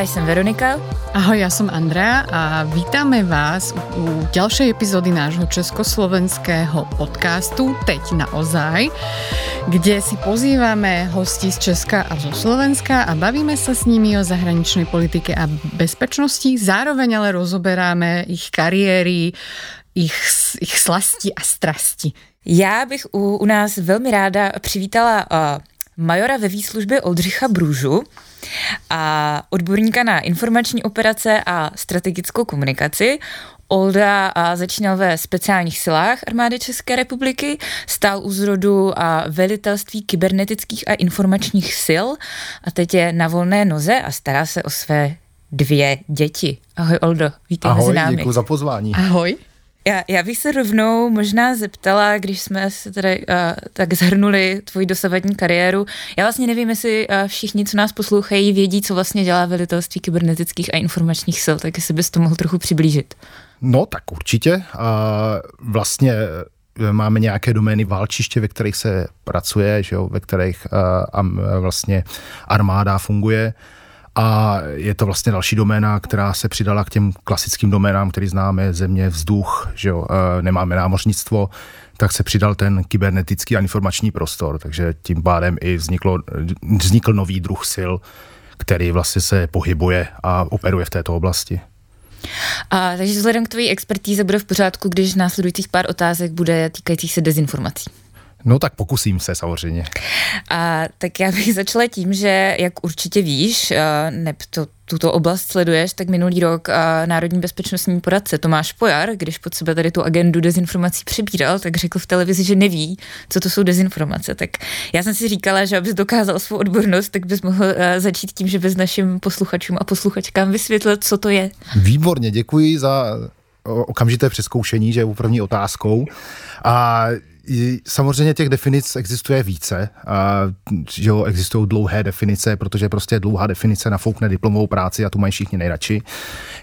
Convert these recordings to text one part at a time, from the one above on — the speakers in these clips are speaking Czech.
já jsem Veronika. Ahoj, já jsem Andrea a vítáme vás u ďalšej epizódy nášho československého podcastu Teď na ozaj, kde si pozýváme hosti z Česka a zo Slovenska a bavíme se s nimi o zahraničnej politike a bezpečnosti. Zároveň ale rozoberáme ich kariéry, ich, ich slasti a strasti. Já bych u, u nás velmi ráda přivítala uh, majora ve výslužbě Oldřicha Brůžu a odborníka na informační operace a strategickou komunikaci. Olda začínal ve speciálních silách armády České republiky, stál u zrodu a velitelství kybernetických a informačních sil a teď je na volné noze a stará se o své dvě děti. Ahoj Oldo, vítej Ahoj, mezi námi. děkuji za pozvání. Ahoj. Já, já bych se rovnou možná zeptala, když jsme se tady uh, tak zhrnuli tvoji dosavadní kariéru. Já vlastně nevím, jestli uh, všichni, co nás poslouchají, vědí, co vlastně dělá velitelství kybernetických a informačních sil, tak jestli bys to mohl trochu přiblížit. No tak určitě. Uh, vlastně e, máme nějaké domény válčiště, ve kterých se pracuje, že jo, ve kterých uh, vlastně armáda funguje. A je to vlastně další doména, která se přidala k těm klasickým doménám, který známe, země, vzduch, že jo, e, nemáme námořnictvo, tak se přidal ten kybernetický a informační prostor, takže tím pádem i vzniklo, vznikl nový druh sil, který vlastně se pohybuje a operuje v této oblasti. A, takže vzhledem k tvojí expertíze bude v pořádku, když následujících pár otázek bude týkajících se dezinformací. No tak pokusím se samozřejmě. A tak já bych začala tím, že jak určitě víš, ne to, tuto oblast sleduješ, tak minulý rok Národní bezpečnostní poradce Tomáš Pojar, když pod sebe tady tu agendu dezinformací přibíral, tak řekl v televizi, že neví, co to jsou dezinformace. Tak já jsem si říkala, že abys dokázal svou odbornost, tak bys mohl začít tím, že bys našim posluchačům a posluchačkám vysvětlil, co to je. Výborně, děkuji za okamžité přeskoušení, že je první otázkou. A samozřejmě těch definic existuje více. A, jo, existují dlouhé definice, protože prostě dlouhá definice nafoukne diplomovou práci a tu mají všichni nejradši.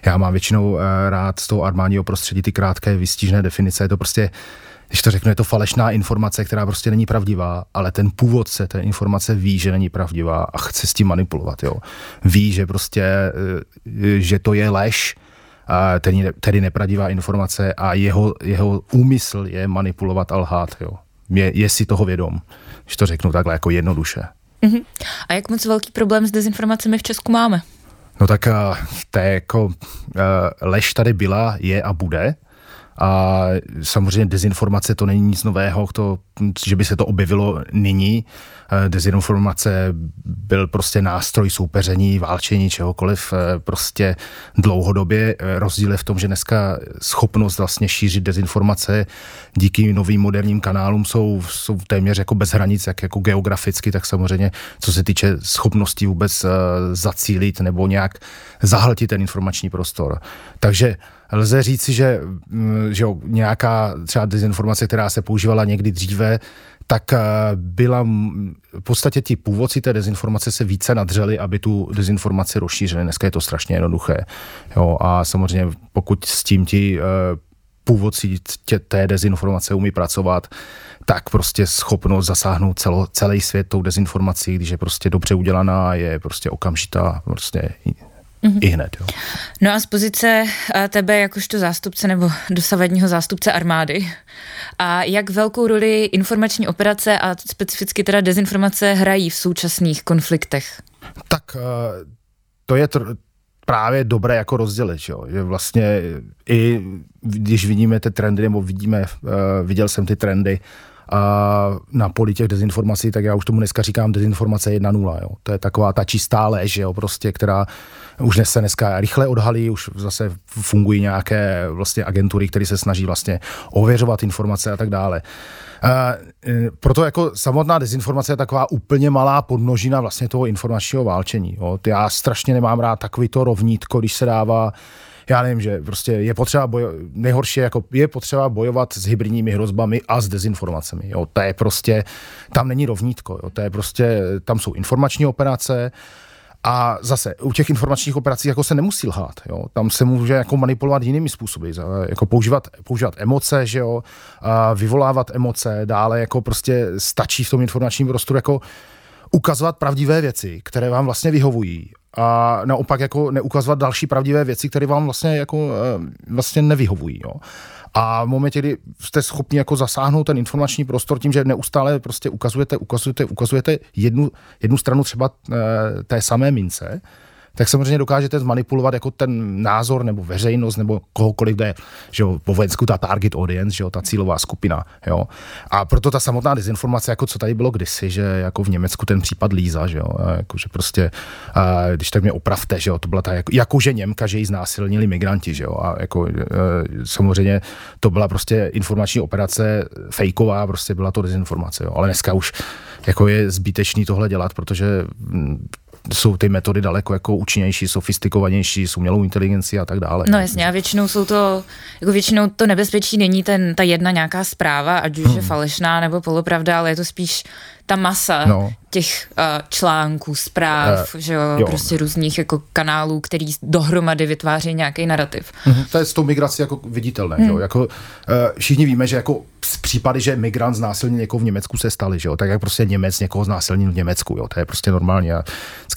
Já mám většinou eh, rád z toho armádního prostředí ty krátké výstižné definice. Je to prostě když to řeknu, je to falešná informace, která prostě není pravdivá, ale ten původce té informace ví, že není pravdivá a chce s tím manipulovat. Jo. Ví, že prostě, eh, že to je lež, tedy, tedy nepravdivá informace a jeho, jeho úmysl je manipulovat a lhát. Jo. Je, je si toho vědom, když to řeknu takhle jako jednoduše. Uh-huh. A jak moc velký problém s dezinformacemi v Česku máme? No tak uh, to je jako uh, lež tady byla, je a bude. A samozřejmě dezinformace to není nic nového, to, že by se to objevilo nyní. Eh, dezinformace byl prostě nástroj soupeření, válčení, čehokoliv eh, prostě dlouhodobě. Eh, rozdíl je v tom, že dneska schopnost vlastně šířit dezinformace díky novým moderním kanálům jsou, jsou téměř jako bez hranic, jak jako geograficky, tak samozřejmě co se týče schopnosti vůbec zacílit nebo nějak zahltit ten informační prostor. Takže lze říci, že, mm, že nějaká třeba dezinformace, která se používala někdy dříve, tak eh, byla v podstatě ti původci té dezinformace se více nadřeli, aby tu dezinformaci rozšířili. Dneska je to strašně jednoduché. Jo, a samozřejmě pokud s tím ti eh, původci tě, té dezinformace umí pracovat, tak prostě schopnost zasáhnout celo, celý svět tou dezinformací, když je prostě dobře udělaná, je prostě okamžitá, prostě mm-hmm. i hned. Jo. No a z pozice eh, tebe jakožto zástupce nebo dosavadního zástupce armády, a jak velkou roli informační operace a specificky teda dezinformace hrají v současných konfliktech? Tak eh, to je tr- právě dobré jako rozdělit, jo? že vlastně i když vidíme ty trendy, nebo vidíme, uh, viděl jsem ty trendy a na poli těch dezinformací, tak já už tomu dneska říkám dezinformace 1.0. Jo. To je taková ta čistá lež, jo, prostě, která už dnes se dneska rychle odhalí, už zase fungují nějaké vlastně agentury, které se snaží vlastně ověřovat informace a tak dále. Uh, proto jako samotná dezinformace je taková úplně malá podnožina vlastně toho informačního válčení. Jo. Já strašně nemám rád takový to rovnítko, když se dává já nevím, že prostě je potřeba bojo, nejhorší jako je potřeba bojovat s hybridními hrozbami a s dezinformacemi. Jo. To je prostě, tam není rovnítko, jo. to je prostě, tam jsou informační operace, a zase u těch informačních operací jako se nemusí lhát. Jo. Tam se může jako manipulovat jinými způsoby. Jako používat, používat emoce, že jo, a vyvolávat emoce, dále jako prostě stačí v tom informačním prostoru jako ukazovat pravdivé věci, které vám vlastně vyhovují a naopak jako neukazovat další pravdivé věci, které vám vlastně jako vlastně nevyhovují. Jo. A v momentě, kdy jste schopni jako zasáhnout ten informační prostor tím, že neustále prostě ukazujete, ukazujete, ukazujete jednu, jednu stranu třeba té samé mince, tak samozřejmě dokážete zmanipulovat jako ten názor nebo veřejnost nebo kohokoliv, kde že jo, po vojensku ta target audience, že jo, ta cílová skupina. Jo. A proto ta samotná dezinformace, jako co tady bylo kdysi, že jako v Německu ten případ Líza, že jo, jako, že prostě, a, když tak mě opravte, že jo, to byla ta, jako, jakože Němka, že ji znásilnili migranti, že jo, a jako e, samozřejmě to byla prostě informační operace fejková, prostě byla to dezinformace, jo, ale dneska už jako je zbytečný tohle dělat, protože jsou ty metody daleko jako účinnější, sofistikovanější, s umělou inteligencí a tak dále. No jasně, a většinou jsou to, jako většinou to nebezpečí není ten, ta jedna nějaká zpráva, ať už hmm. je falešná nebo polopravda, ale je to spíš ta masa no. těch uh, článků, zpráv, uh, že jo, jo, prostě různých jako kanálů, který dohromady vytváří nějaký narrativ. Mm-hmm. To je s tou migrací jako viditelné, hmm. že jo, hmm. jako uh, všichni víme, že jako případy, že migrant znásilnil někoho v Německu se staly, že jo, tak jak prostě Němec někoho znásilnil v Německu, jo, to je prostě normální. A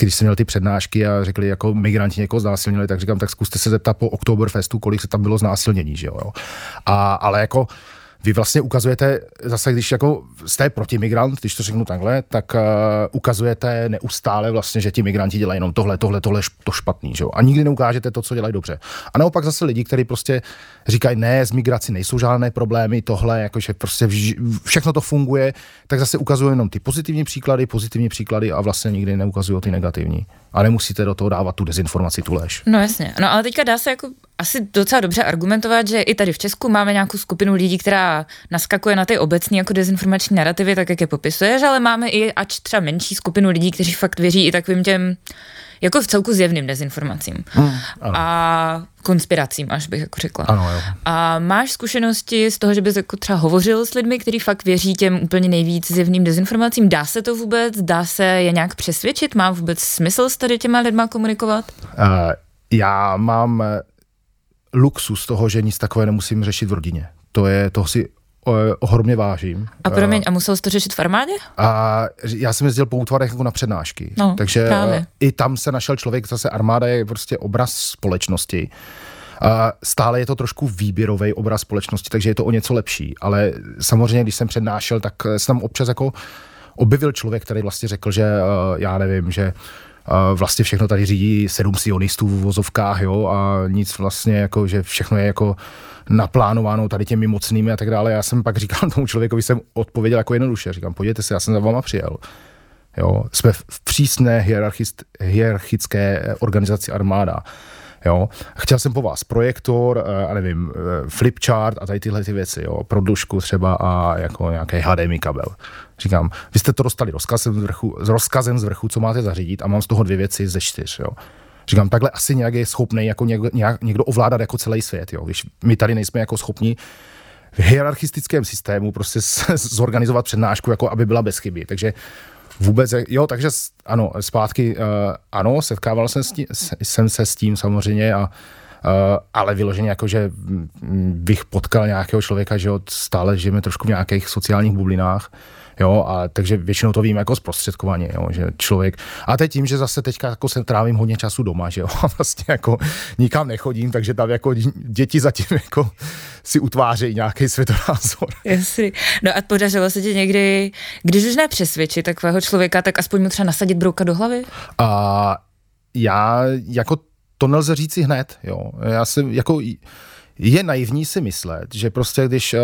když jsem měl ty přednášky a řekli, jako migranti někoho znásilnili, tak říkám, tak zkuste se zeptat po Oktoberfestu, kolik se tam bylo znásilnění, že jo. A, ale jako vy vlastně ukazujete, zase když jako jste protimigrant, když to řeknu takhle, tak uh, ukazujete neustále vlastně, že ti migranti dělají jenom tohle, tohle, tohle, to špatný, že jo? A nikdy neukážete to, co dělají dobře. A naopak zase lidi, kteří prostě říkají, ne, z migraci nejsou žádné problémy, tohle, jakože prostě všechno to funguje, tak zase ukazují jenom ty pozitivní příklady, pozitivní příklady a vlastně nikdy neukazují ty negativní. A nemusíte do toho dávat tu dezinformaci, tu lež. No jasně. No ale teďka dá se jako asi docela dobře argumentovat, že i tady v Česku máme nějakou skupinu lidí, která naskakuje na ty obecní jako dezinformační narrativy, tak jak je popisuješ, ale máme i ač třeba menší skupinu lidí, kteří fakt věří i takovým těm jako v celku zjevným dezinformacím hmm, a konspiracím, až bych jako řekla. Ano, jo. A máš zkušenosti z toho, že bys jako třeba hovořil s lidmi, kteří fakt věří těm úplně nejvíc zjevným dezinformacím? Dá se to vůbec? Dá se je nějak přesvědčit? Má vůbec smysl s tady těma lidma komunikovat? Uh, já mám luxus toho, že nic takové nemusím řešit v rodině. To je, toho si ohromně vážím. A promiň, a musel jsi to řešit v armádě? A já jsem jezdil po útvarech jako na přednášky. No, takže právě. i tam se našel člověk, zase armáda je prostě obraz společnosti. A stále je to trošku výběrový obraz společnosti, takže je to o něco lepší. Ale samozřejmě, když jsem přednášel, tak jsem tam občas jako objevil člověk, který vlastně řekl, že já nevím, že vlastně všechno tady řídí sedm sionistů v vozovkách, jo, a nic vlastně jako, že všechno je jako naplánováno tady těmi mocnými a tak dále. Já jsem pak říkal tomu člověkovi, jsem odpověděl jako jednoduše, říkám, podívejte se, já jsem za váma přijel. Jo, jsme v přísné hierarchické organizaci armáda. Jo. Chtěl jsem po vás projektor, a eh, nevím, eh, flipchart a tady tyhle ty věci, jo. Prodlužku třeba a jako nějaký HDMI kabel. Říkám, vy jste to dostali rozkazem z vrchu, s rozkazem z vrchu, co máte zařídit a mám z toho dvě věci ze čtyř. Jo. Říkám, takhle asi nějak je schopný jako někdo, nějak, někdo ovládat jako celý svět. Jo. Když my tady nejsme jako schopni v hierarchistickém systému prostě zorganizovat přednášku, jako aby byla bez chyby. Takže vůbec, jo, takže ano, zpátky, uh, ano, setkával jsem, s tím, jsem se s tím samozřejmě a Uh, ale vyloženě jako, že bych potkal nějakého člověka, že jo, stále žijeme trošku v nějakých sociálních bublinách, Jo, a takže většinou to vím jako zprostředkovaně, jo, že člověk. A teď tím, že zase teďka jako se trávím hodně času doma, že jo, a vlastně jako nikam nechodím, takže tam jako děti zatím jako si utvářejí nějaký světonázor. Jasný. No a podařilo se ti někdy, když už nepřesvědčit takového člověka, tak aspoň mu třeba nasadit brouka do hlavy? A já jako to nelze říci hned, jo. Já si jako je naivní si myslet, že prostě když, uh,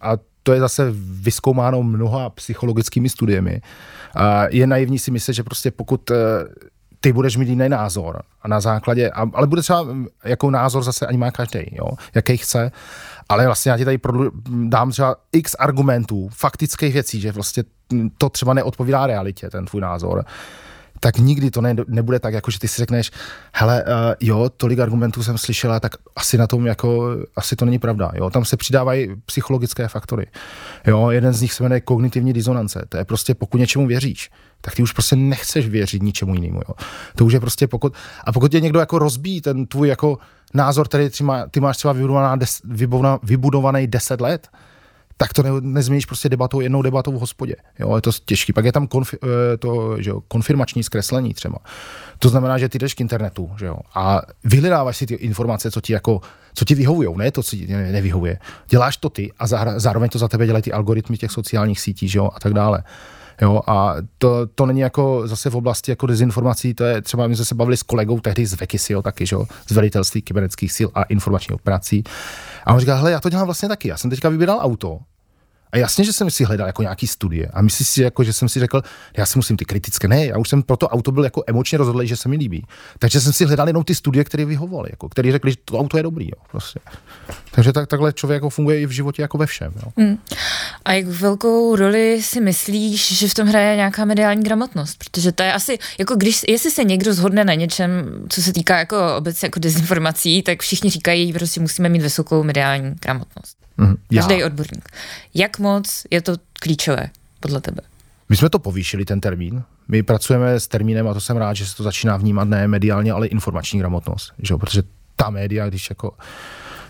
a to je zase vyskoumáno mnoha psychologickými studiemi. Je naivní si myslet, že prostě pokud eh, ty budeš mít jiný názor a na základě, ale bude třeba mm, jako názor zase ani má každý, jaký chce, ale vlastně já ti tady dám třeba x argumentů, faktických věcí, že vlastně to třeba neodpovídá realitě, ten tvůj názor tak nikdy to ne, nebude tak, jako že ty si řekneš, hele, uh, jo, tolik argumentů jsem slyšela, tak asi na tom jako, asi to není pravda, jo, tam se přidávají psychologické faktory, jo, jeden z nich se jmenuje kognitivní disonance, to je prostě pokud něčemu věříš, tak ty už prostě nechceš věřit ničemu jinému, jo. To už je prostě pokud, a pokud tě někdo jako rozbíjí ten tvůj jako názor, který ty, má, ty máš třeba vybudovaný, des, vybudovaný deset let, tak to ne, nezměníš prostě debatou, jednou debatou v hospodě. Jo, je to těžký. Pak je tam konfi, eh, to, že jo, konfirmační zkreslení třeba. To znamená, že ty jdeš k internetu že jo, a vyhledáváš si ty informace, co ti, jako, co ti vyhovují, ne to, co ti nevyhovuje. Děláš to ty a zároveň to za tebe dělají ty algoritmy těch sociálních sítí že jo, a tak dále. Jo, a to, to není jako zase v oblasti jako dezinformací, to je třeba, my jsme se bavili s kolegou tehdy z Vekisy, jo, taky, že jo, z velitelství kybernetických sil a informačních operací. A on říká, hele, já to dělám vlastně taky, já jsem teďka vybíral auto, a jasně, že jsem si hledal jako nějaký studie. A myslíš si, jako, že jsem si řekl, já si musím ty kritické. Ne, já už jsem pro to auto byl jako emočně rozhodlý, že se mi líbí. Takže jsem si hledal jenom ty studie, které vyhovovaly, jako, které řekli, že to auto je dobrý. Jo, prostě. Takže tak, takhle člověk jako funguje i v životě jako ve všem. Jo. Mm. A jak velkou roli si myslíš, že v tom hraje nějaká mediální gramotnost? Protože to je asi, jako když, jestli se někdo zhodne na něčem, co se týká jako obecně jako dezinformací, tak všichni říkají, že prostě musíme mít vysokou mediální gramotnost. Mm, Každý odborník. Jak moc je to klíčové podle tebe? My jsme to povýšili, ten termín. My pracujeme s termínem, a to jsem rád, že se to začíná vnímat ne mediálně, ale informační gramotnost. Že jo? Protože ta média, když jako,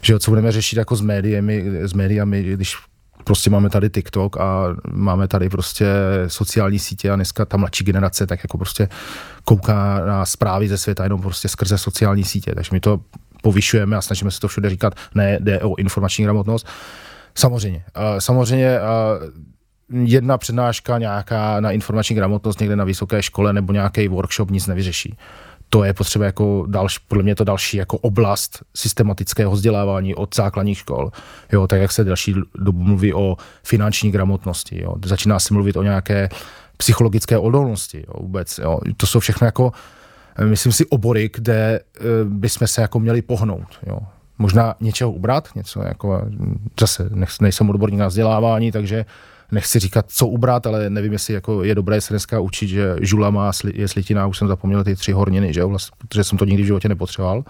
že jo, co budeme řešit jako s médiami, s médiami, když prostě máme tady TikTok a máme tady prostě sociální sítě a dneska ta mladší generace tak jako prostě kouká na zprávy ze světa jenom prostě skrze sociální sítě. Takže my to povyšujeme a snažíme se to všude říkat, ne, jde o informační gramotnost. Samozřejmě. Samozřejmě jedna přednáška nějaká na informační gramotnost někde na vysoké škole nebo nějaký workshop nic nevyřeší. To je potřeba jako další, podle mě to další jako oblast systematického vzdělávání od základních škol. Jo, tak jak se další dobu mluví o finanční gramotnosti. Jo. Začíná se mluvit o nějaké psychologické odolnosti jo, vůbec. Jo. To jsou všechno jako myslím si, obory, kde eh, bychom se jako měli pohnout. Jo. Možná něčeho ubrat, něco jako, zase nejsem odborník na vzdělávání, takže nechci říkat, co ubrat, ale nevím, jestli jako je dobré se dneska učit, že žula má, je slitina, už jsem zapomněl ty tři horniny, že jo, vlastně, protože jsem to nikdy v životě nepotřeboval.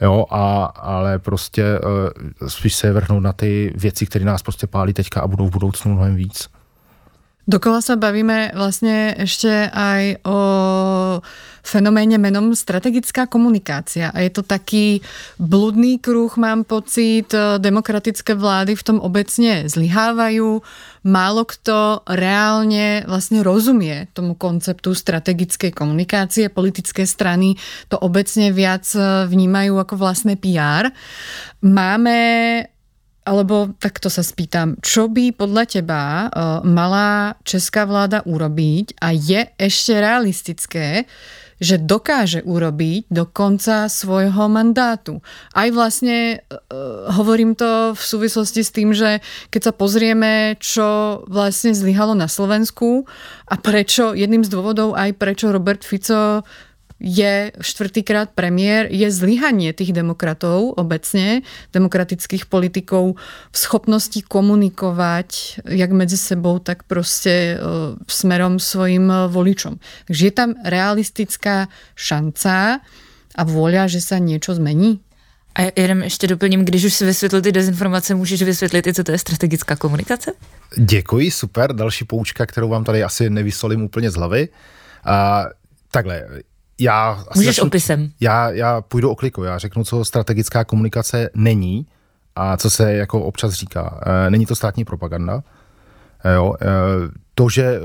Jo, a, ale prostě uh, spíš se vrhnout na ty věci, které nás prostě pálí teďka a budou v budoucnu mnohem víc. Dokola sa bavíme vlastne ešte aj o fenoméne menom strategická komunikácia. A je to taký bludný kruh, mám pocit, demokratické vlády v tom obecne zlyhávajú. Málo kto reálne vlastne rozumie tomu konceptu strategickej komunikácie. Politické strany to obecne viac vnímajú ako vlastné PR. Máme alebo takto sa spýtam, čo by podľa teba uh, mala česká vláda urobiť a je ešte realistické, že dokáže urobiť do konca svojho mandátu. Aj vlastne uh, hovorím to v súvislosti s tým, že keď sa pozrieme, čo vlastne zlyhalo na Slovensku a prečo, jedným z dôvodov aj prečo Robert Fico je štvrtýkrát premiér, je zlyhanie tých demokratov obecne, demokratických politikov v schopnosti komunikovať jak medzi sebou, tak prostě smerom svojim voličom. Takže je tam realistická šanca a vôľa, že sa niečo zmení? A jenom ještě doplním, když už si vysvětlil ty dezinformace, můžeš vysvětlit i, co to je strategická komunikace? Děkuji, super. Další poučka, kterou vám tady asi nevysolím úplně z hlavy. A, takhle, já... Můžeš začnu, opisem. Já, já půjdu o kliku, já řeknu, co strategická komunikace není a co se jako občas říká. E, není to státní propaganda. E, jo, e, to, že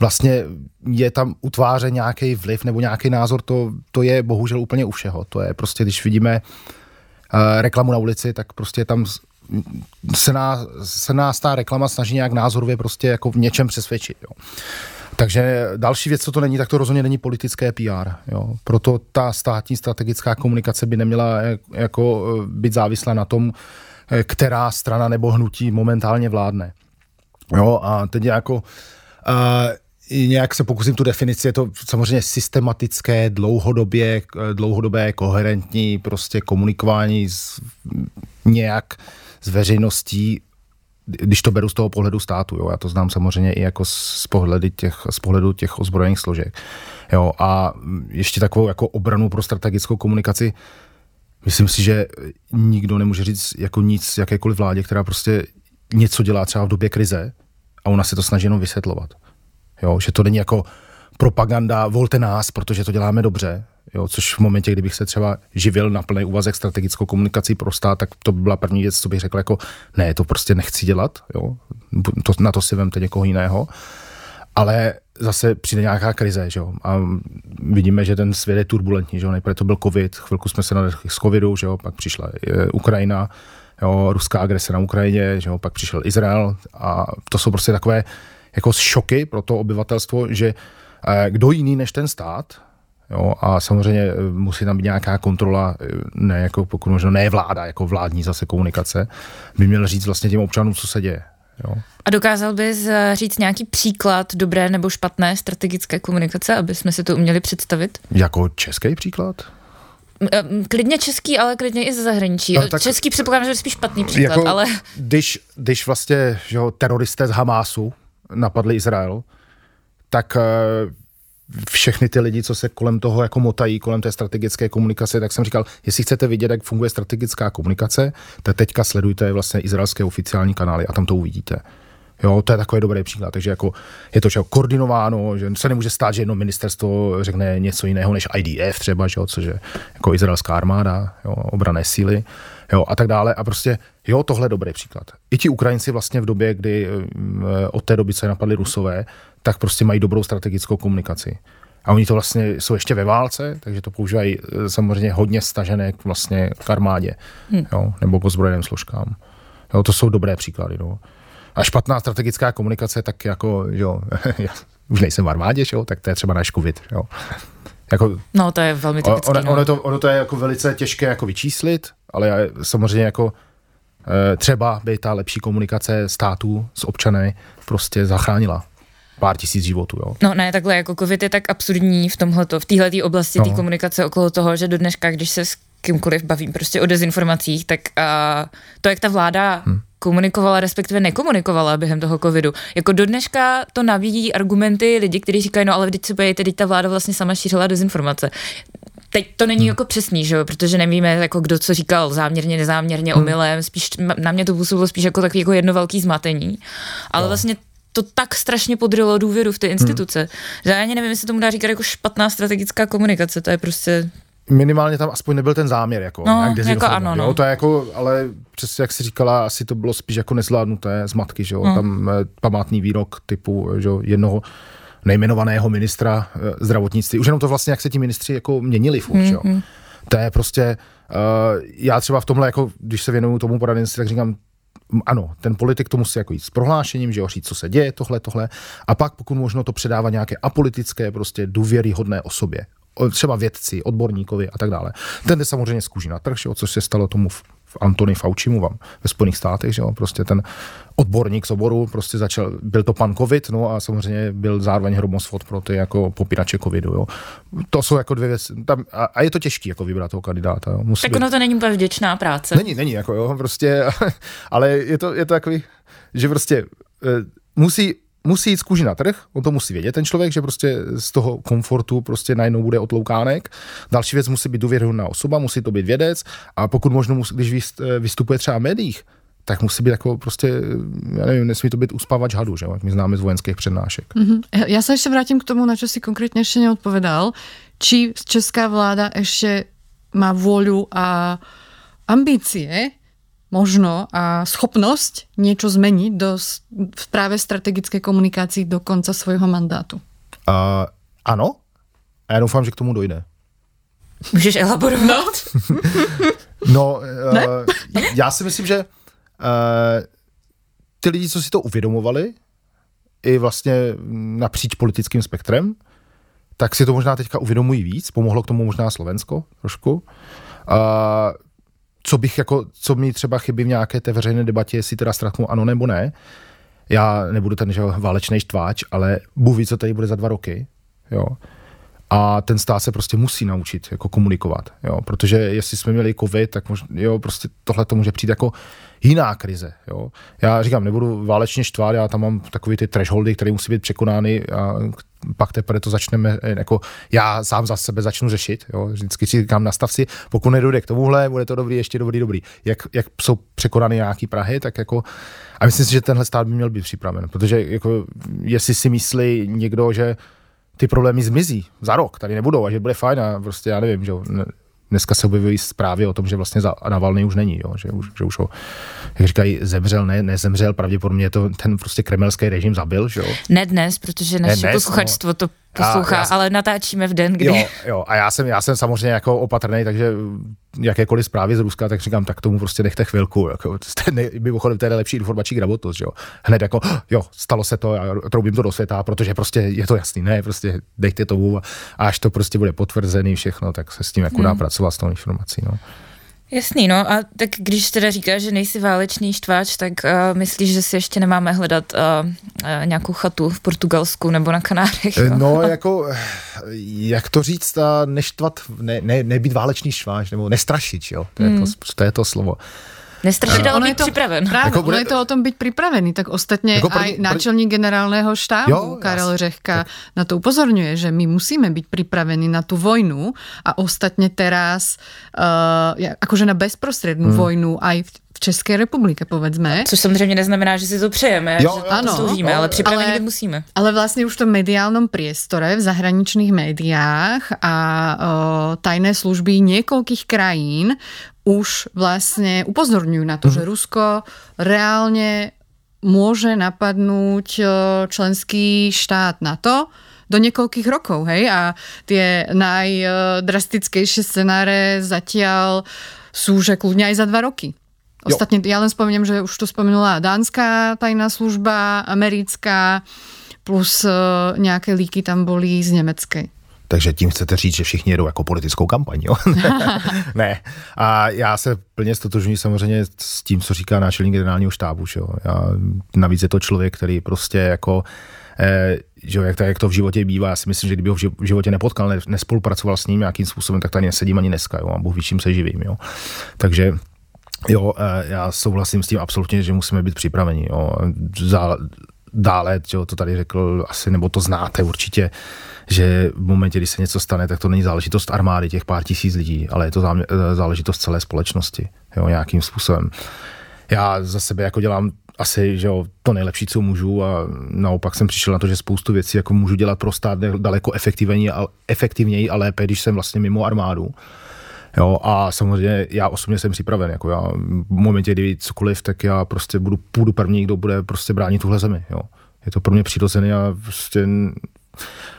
vlastně je tam utváře nějaký vliv nebo nějaký názor, to, to je bohužel úplně u všeho. To je prostě, když vidíme reklamu na ulici, tak prostě tam se nás, se nás ta reklama snaží nějak názorově prostě jako v něčem přesvědčit. Jo. Takže další věc, co to není, tak to rozhodně není politické PR. Jo. Proto ta státní strategická komunikace by neměla jako eh, být závislá na tom, eh, která strana nebo hnutí momentálně vládne. Jo, a teď jako uh, nějak se pokusím tu definici, je to samozřejmě systematické, dlouhodobě, dlouhodobé, koherentní prostě komunikování s, nějak s veřejností když to beru z toho pohledu státu, jo, já to znám samozřejmě i jako z, pohledu těch, z pohledu těch ozbrojených složek. Jo, a ještě takovou jako obranu pro strategickou komunikaci, myslím si, že nikdo nemůže říct jako nic jakékoliv vládě, která prostě něco dělá třeba v době krize a ona se to snaží jenom vysvětlovat. Jo, že to není jako propaganda, volte nás, protože to děláme dobře. Jo, což v momentě, kdybych se třeba živil na plný úvazek strategickou komunikací pro stát, tak to by byla první věc, co bych řekl jako ne, to prostě nechci dělat, jo, to, na to si vemte někoho jiného. Ale zase přijde nějaká krize, že jo? A vidíme, že ten svět je turbulentní, že jo? Nejprve to byl covid, chvilku jsme se nadechli z covidu, že jo? Pak přišla Ukrajina, jo? ruská agrese na Ukrajině, že jo? Pak přišel Izrael a to jsou prostě takové jako šoky pro to obyvatelstvo, že eh, kdo jiný než ten stát, Jo, a samozřejmě eh, musí tam být nějaká kontrola, eh, ne jako pokud možno ne vláda, jako vládní zase komunikace, by měl říct vlastně těm občanům, co se děje. Jo. A dokázal bys říct nějaký příklad dobré nebo špatné strategické komunikace, aby jsme si to uměli představit? Jako český příklad? Klidně český, ale klidně i ze zahraničí. No, tak, český předpokládám, že je spíš špatný příklad, jako, ale... Když, když vlastně že jo, teroristé z Hamásu napadli Izrael, tak eh, všechny ty lidi, co se kolem toho jako motají, kolem té strategické komunikace, tak jsem říkal, jestli chcete vidět, jak funguje strategická komunikace, tak teďka sledujte vlastně izraelské oficiální kanály a tam to uvidíte. Jo, to je takový dobrý příklad. Takže jako je to čeho koordinováno, že se nemůže stát, že jedno ministerstvo řekne něco jiného než IDF třeba, že jo, což je jako izraelská armáda, jo, obrané síly, jo, a tak dále. A prostě, jo, tohle je dobrý příklad. I ti Ukrajinci vlastně v době, kdy eh, od té doby, co je napadli Rusové, tak prostě mají dobrou strategickou komunikaci. A oni to vlastně jsou ještě ve válce, takže to používají eh, samozřejmě hodně stažené k vlastně k armádě, hmm. jo, nebo k ozbrojeným složkám. Jo, to jsou dobré příklady. No. A špatná strategická komunikace, tak jako, jo, já už nejsem v armádě, jo, tak to je třeba náš covid, jo. Jako, no, to je velmi typické. Ono, no. ono, to, ono to je jako velice těžké jako vyčíslit, ale samozřejmě jako eh, třeba by ta lepší komunikace států s občany prostě zachránila pár tisíc životů. Jo. No ne, takhle jako covid je tak absurdní v tomhleto, v téhle oblasti no. té komunikace okolo toho, že do dneška, když se s kýmkoliv bavím prostě o dezinformacích, tak uh, to, jak ta vláda hmm komunikovala, respektive nekomunikovala během toho covidu. Jako do dneška to navíjí argumenty lidi, kteří říkají, no ale vždyť se bojejte, teď ta vláda vlastně sama šířila dezinformace. Teď to není hmm. jako přesný, že jo, protože nevíme, jako kdo co říkal záměrně, nezáměrně, hmm. omylem, spíš na mě to působilo spíš jako takový jako jedno velký zmatení. Ale no. vlastně to tak strašně podrylo důvěru v ty instituce, hmm. že já ani nevím, jestli tomu dá říkat jako špatná strategická komunikace, to je prostě minimálně tam aspoň nebyl ten záměr, jako, no, jako ano, no. jo, to je jako, ale přesně jak jsi říkala, asi to bylo spíš jako nezvládnuté zmatky, že jo, no. tam eh, památný výrok typu, že jo, jednoho nejmenovaného ministra eh, zdravotnictví, už jenom to vlastně, jak se ti ministři jako měnili furt, mm, jo. Mm. To je prostě, uh, já třeba v tomhle, jako, když se věnuju tomu poradenství, tak říkám, ano, ten politik to musí jako jít s prohlášením, že jo, říct, co se děje, tohle, tohle. A pak, pokud možno, to předává nějaké apolitické, prostě důvěryhodné osobě třeba vědci, odborníkovi a tak dále. Ten jde samozřejmě z kůží na trh, jo, což se stalo tomu Antony Faucimu vám ve Spojených státech, že jo, prostě ten odborník z oboru prostě začal, byl to pan covid, no a samozřejmě byl zároveň hromosvod pro ty jako popírače covidu, jo. To jsou jako dvě věci, tam, a, a, je to těžký jako vybrat toho kandidáta, jo. Musí tak být. ono to není úplně vděčná práce. Není, není, jako jo, prostě, ale je to, je to takový, že prostě eh, musí musí jít z kůži na trh, on to musí vědět ten člověk, že prostě z toho komfortu prostě najednou bude otloukánek. Další věc musí být důvěryhodná osoba, musí to být vědec a pokud možno, když vystupuje třeba v médiích, tak musí být jako prostě, já nevím, nesmí to být uspávač hadu, že jak my známe z vojenských přednášek. Mm-hmm. Já se ještě vrátím k tomu, na čo si konkrétně ještě neodpovedal. Či česká vláda ještě má vůľu a ambície možno a schopnosť niečo zmeniť do, v práve strategické komunikácii do konca svojho mandátu? Uh, ano, a já doufám, že k tomu dojde. Můžeš elaborovat? No, no uh, já si myslím, že uh, ty lidi, co si to uvědomovali, i vlastně napříč politickým spektrem, tak si to možná teďka uvědomují víc. Pomohlo k tomu možná Slovensko trošku. Uh, co bych jako, co mi třeba chybí v nějaké té veřejné debatě, jestli teda strachnu ano nebo ne. Já nebudu ten že válečný štváč, ale Bůh ví, co tady bude za dva roky. Jo. A ten stát se prostě musí naučit jako komunikovat, jo, protože jestli jsme měli covid, tak možná, jo, prostě tohle to může přijít jako jiná krize, jo. Já říkám, nebudu válečně štvát, já tam mám takový ty thresholdy, které musí být překonány a pak teprve to začneme, jako já sám za sebe začnu řešit, jo. Vždycky si říkám, nastav si, pokud nedojde k tomuhle, bude to dobrý, ještě dobrý, dobrý. Jak, jak jsou překonány nějaký Prahy, tak jako, a myslím si, že tenhle stát by měl být připraven, protože jako, jestli si myslí někdo, že ty problémy zmizí za rok, tady nebudou a že bude fajn a prostě já nevím, že dneska se objevují zprávy o tom, že vlastně za Navalny už není, jo, že, už, že už ho, jak říkají, zemřel, ne, nezemřel, pravděpodobně to ten prostě kremelský režim zabil, že jo. Ne dnes, protože naše posluchačstvo no. to poslouchá, já, já, ale natáčíme v den, kdy... Jo, jo, a já jsem, já jsem samozřejmě jako opatrný, takže jakékoliv zprávy z Ruska, tak říkám, tak tomu prostě nechte chvilku. Jako, mimochodem, to je nejlepší informační gramotnost, jo. Hned jako, jo, stalo se to, a troubím to do světa, protože prostě je to jasný, ne, prostě dejte tomu a až to prostě bude potvrzený všechno, tak se s tím jako hmm. dá pracovat s tou informací, no. Jasný, no a tak když teda říkáš, že nejsi válečný štváč, tak uh, myslíš, že si ještě nemáme hledat uh, uh, nějakou chatu v Portugalsku nebo na Kanárech? Jo? No jako, jak to říct, a neštvat, ne, ne, nebýt válečný štváč, nebo nestrašit, jo, to je, hmm. to, to, je to slovo. Nestrašit, ale být připraven. Právě, jako bude... je to o tom být připravený, tak ostatně jako první, aj náčelník generálného štábu jo, Karel jas, Řehka tak. na to upozorňuje, že my musíme být připraveni na tu vojnu a ostatně teraz uh, na bezprostřední hmm. vojnu aj v v České republice, povedzme. Což samozřejmě neznamená, že si to přejeme, jo, že ano, to sloužíme, ale připraveni ale, musíme. Ale vlastně už v tom mediálnom priestore, v zahraničných médiách a o, tajné služby niekoľkých krajín už vlastně upozorňují na to, mm. že Rusko reálně může napadnout členský štát NATO do niekoľkých rokov, hej? A tie najdrastickejšie scenáre zatiaľ sú, že kľudne aj za dva roky. Ostatně já len spomeniem, že už to spomenula dánská tajná služba, americká, plus uh, nějaké líky tam byly z německé. Takže tím chcete říct, že všichni jedou jako politickou kampaň, jo? ne. A já se plně stotožňuji samozřejmě s tím, co říká náčelník generálního štábu, že jo? Já, navíc je to člověk, který prostě jako eh, že jak, to, jak to v životě bývá, já si myslím, že kdyby ho v životě nepotkal, ne, nespolupracoval s ním nějakým způsobem, tak tady nesedím ani dneska, jo, a Bůh ví, čím se živím, jo. Takže Jo, eh, já souhlasím s tím absolutně, že musíme být připraveni. Jo. Za, dále, jo, to tady řekl asi, nebo to znáte určitě, že v momentě, kdy se něco stane, tak to není záležitost armády, těch pár tisíc lidí, ale je to eh, záležitost celé společnosti, jo, nějakým způsobem. Já za sebe jako dělám asi že jo, to nejlepší, co můžu a naopak jsem přišel na to, že spoustu věcí jako můžu dělat pro stát daleko efektivněji a, efektivněji a lépe, když jsem vlastně mimo armádu. Jo, a samozřejmě já osobně jsem připraven, jako já v momentě, kdy cokoliv, tak já prostě budu, půjdu první, kdo bude prostě bránit tuhle zemi, jo. Je to pro mě přirozené a prostě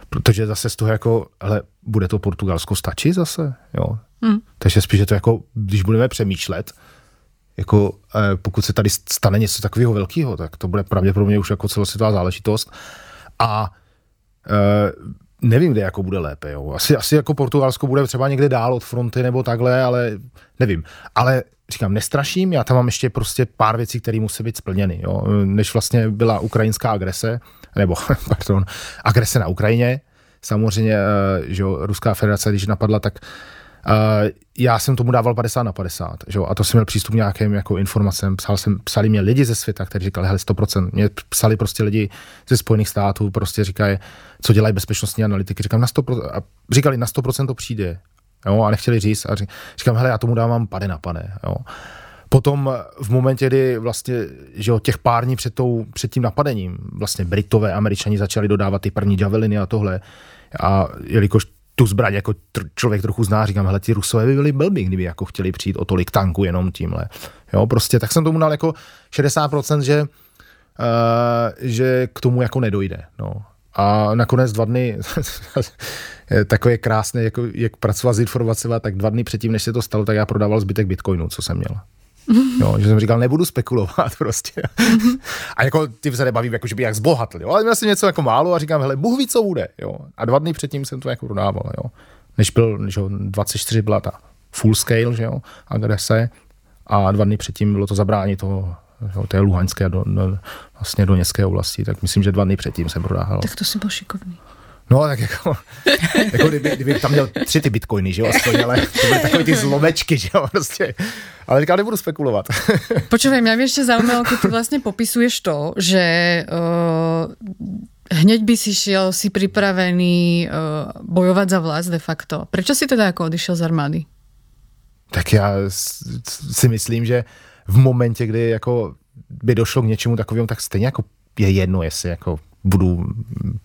protože zase z toho jako, ale bude to Portugalsko stačit zase, jo. Hmm. Takže spíš je to jako, když budeme přemýšlet, jako eh, pokud se tady stane něco takového velkého, tak to bude pravděpodobně už jako celosvětová záležitost a eh, nevím, kde jako bude lépe. Jo. Asi, asi jako Portugalsko bude třeba někde dál od fronty nebo takhle, ale nevím. Ale říkám, nestraším, já tam mám ještě prostě pár věcí, které musí být splněny. Jo. Než vlastně byla ukrajinská agrese, nebo pardon, agrese na Ukrajině, samozřejmě, eh, že jo, Ruská federace, když napadla, tak Uh, já jsem tomu dával 50 na 50, že? a to jsem měl přístup nějakým jako informacím. Psal jsem, psali mě lidi ze světa, kteří říkali, hele, 100%. Mě psali prostě lidi ze Spojených států, prostě říkají, co dělají bezpečnostní analytiky. Říkám, na 100%, a říkali, na 100% to přijde. Jo, a nechtěli říct. A říkám, hele, já tomu dávám pade na pade. Jo. Potom v momentě, kdy vlastně, že jo, těch pár dní před, tou, před tím napadením, vlastně Britové, Američani začali dodávat ty první javeliny a tohle, a jelikož tu zbraň jako tr- člověk trochu zná, říkám, hele, ti rusové by byli blbí, kdyby jako chtěli přijít o tolik tanku jenom tímhle. Jo, prostě tak jsem tomu dal jako 60%, že, uh, že k tomu jako nedojde. No. A nakonec dva dny, takové krásné, jako, jak pracovat s informacemi, tak dva dny předtím, než se to stalo, tak já prodával zbytek bitcoinu, co jsem měl. Jo, že jsem říkal, nebudu spekulovat prostě. a jako ty se nebavím, jako, že by jak zbohatl, jo. Ale měl jsem něco jako málo a říkám, hele, Bůh ví, co bude, jo. A dva dny předtím jsem to jako prodával, jo. Než byl, než 24 byla ta full scale, že jo, agrese a dva dny předtím bylo to zabrání toho jo, té Luhanské do, do, vlastně do městské oblasti, tak myslím, že dva dny předtím jsem prodával. Tak to si byl šikovný. No, tak jako, jako kdyby, kdyby, tam měl tři ty bitcoiny, že jo, aspoň, ale to byly takové ty zlomečky, že jo, prostě. Ale říká, nebudu spekulovat. Počúvaj, mě ještě zaujímalo, když ty vlastně popisuješ to, že uh, hneď by si šel, si připravený uh, bojovat za vlast de facto. Proč si teda jako odišel z armády? Tak já si myslím, že v momentě, kdy jako by došlo k něčemu takovému, tak stejně jako je jedno, jestli jako budu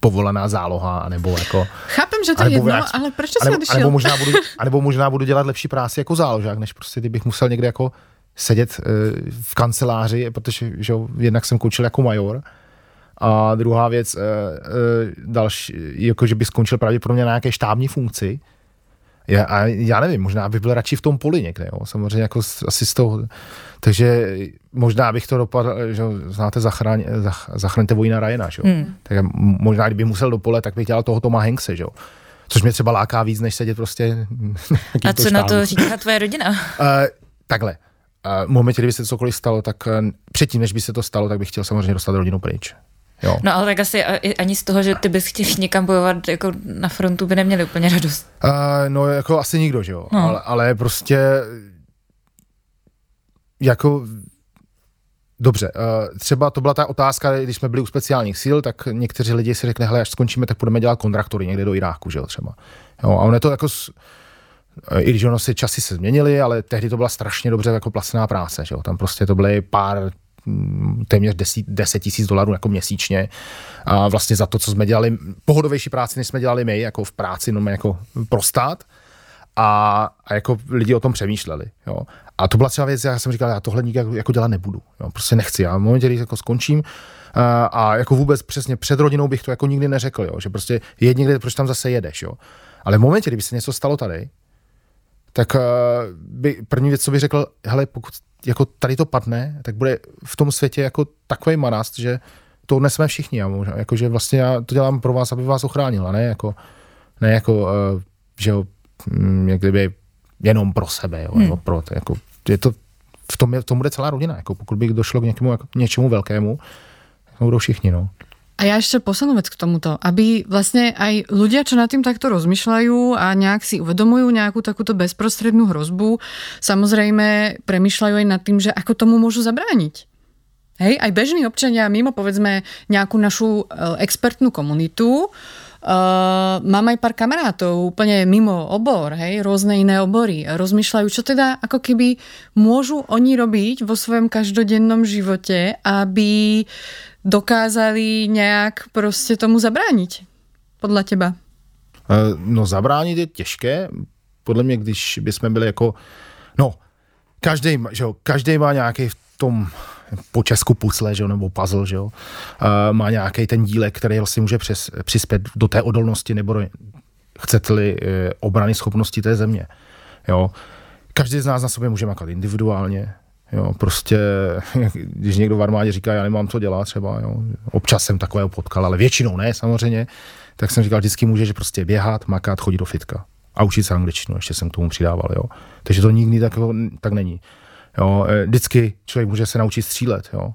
povolená záloha, nebo jako... Chápem, že to je jedno, já, ale proč jsi odešel? Anebo možná, budu, anebo možná budu dělat lepší práci jako záložák, než prostě kdybych musel někde jako sedět uh, v kanceláři, protože že, jednak jsem koučil jako major, a druhá věc, uh, uh, další, jako že by skončil pravděpodobně na nějaké štábní funkci, já, a já nevím, možná bych byl radši v tom poli někde, jo, samozřejmě jako asi z toho, takže možná bych to dopadl, že znáte zachraň, zach, Zachraňte vojna Ryana, že hmm. tak možná kdybych musel do pole, tak bych dělal toho Toma Hankse, že jo. Což mě třeba láká víc, než sedět prostě A co na to říká tvoje rodina? Uh, takhle. Uh, v momentě, kdyby se cokoliv stalo, tak uh, předtím, než by se to stalo, tak bych chtěl samozřejmě dostat rodinu pryč. Jo. No ale tak asi ani z toho, že ty bys chtěl někam bojovat jako na frontu, by neměli úplně radost. Uh, no jako asi nikdo, že jo. No. Ale, ale prostě jako Dobře, třeba to byla ta otázka, když jsme byli u speciálních sil, tak někteří lidi si řekli, hele, až skončíme, tak budeme dělat kontraktory někde do Iráku, že jo, třeba. Jo, a ono je to jako, i když ono si časy se změnily, ale tehdy to byla strašně dobře jako placená práce, že jo, tam prostě to byly pár téměř 10 tisíc dolarů jako měsíčně a vlastně za to, co jsme dělali, pohodovější práci, než jsme dělali my, jako v práci, no jako pro stát a, a jako lidi o tom přemýšleli. Jo. A to byla třeba věc, já jsem říkal, já tohle nikdy jako, jako dělat nebudu. Jo. Prostě nechci. Já v momentě, kdy jako skončím, a, a jako vůbec přesně před rodinou bych to jako nikdy neřekl, jo. že prostě je někde, proč tam zase jedeš. Jo. Ale v momentě, kdyby se něco stalo tady, tak by, první věc, co bych řekl, hele, pokud jako tady to padne, tak bude v tom světě jako takový manast, že to nesme všichni. Já možná, jako, že vlastně já to dělám pro vás, aby vás ochránil, a ne jako, ne jako uh, že jo, mm, jak kdyby jenom pro sebe, jo, hmm. pro to, jako, je to, v tom, je, v tom bude celá rodina, jako pokud by došlo k někému, jako, něčemu velkému, budou všichni, no. A ja ešte poslednú vec k tomuto, aby vlastne aj ľudia, čo nad tým takto rozmýšľajú a nejak si uvedomujú nejakú takúto bezprostrednú hrozbu, samozrejme premýšľajú aj nad tým, že ako tomu môžu zabrániť. Hej, aj bežní občania, mimo povedzme nejakú našu e, expertnú komunitu, Uh, mám aj pár kamarátov úplne mimo obor, hej, rôzne iné obory. Rozmýšľajú, čo teda ako keby môžu oni robiť vo svojom každodennom živote, aby dokázali nějak prostě tomu zabránit? Podle teba? Eh, no zabránit je těžké. Podle mě, když bychom byli jako, no, každý, že jo, každý má nějaký v tom po česku pucle, že jo, nebo puzzle, že jo, uh, má nějaký ten dílek, který vlastně může přes, přispět do té odolnosti nebo chcete-li uh, obrany schopnosti té země. Jo. Každý z nás na sobě může makat individuálně, Jo, prostě, když někdo v armádě říká, já nemám co dělat třeba, jo, občas jsem takového potkal, ale většinou ne samozřejmě, tak jsem říkal, vždycky můžeš prostě běhat, makat, chodit do fitka a učit se angličtinu, ještě jsem k tomu přidával, jo. Takže to nikdy tak, tak není. Jo, e, vždycky člověk může se naučit střílet, jo.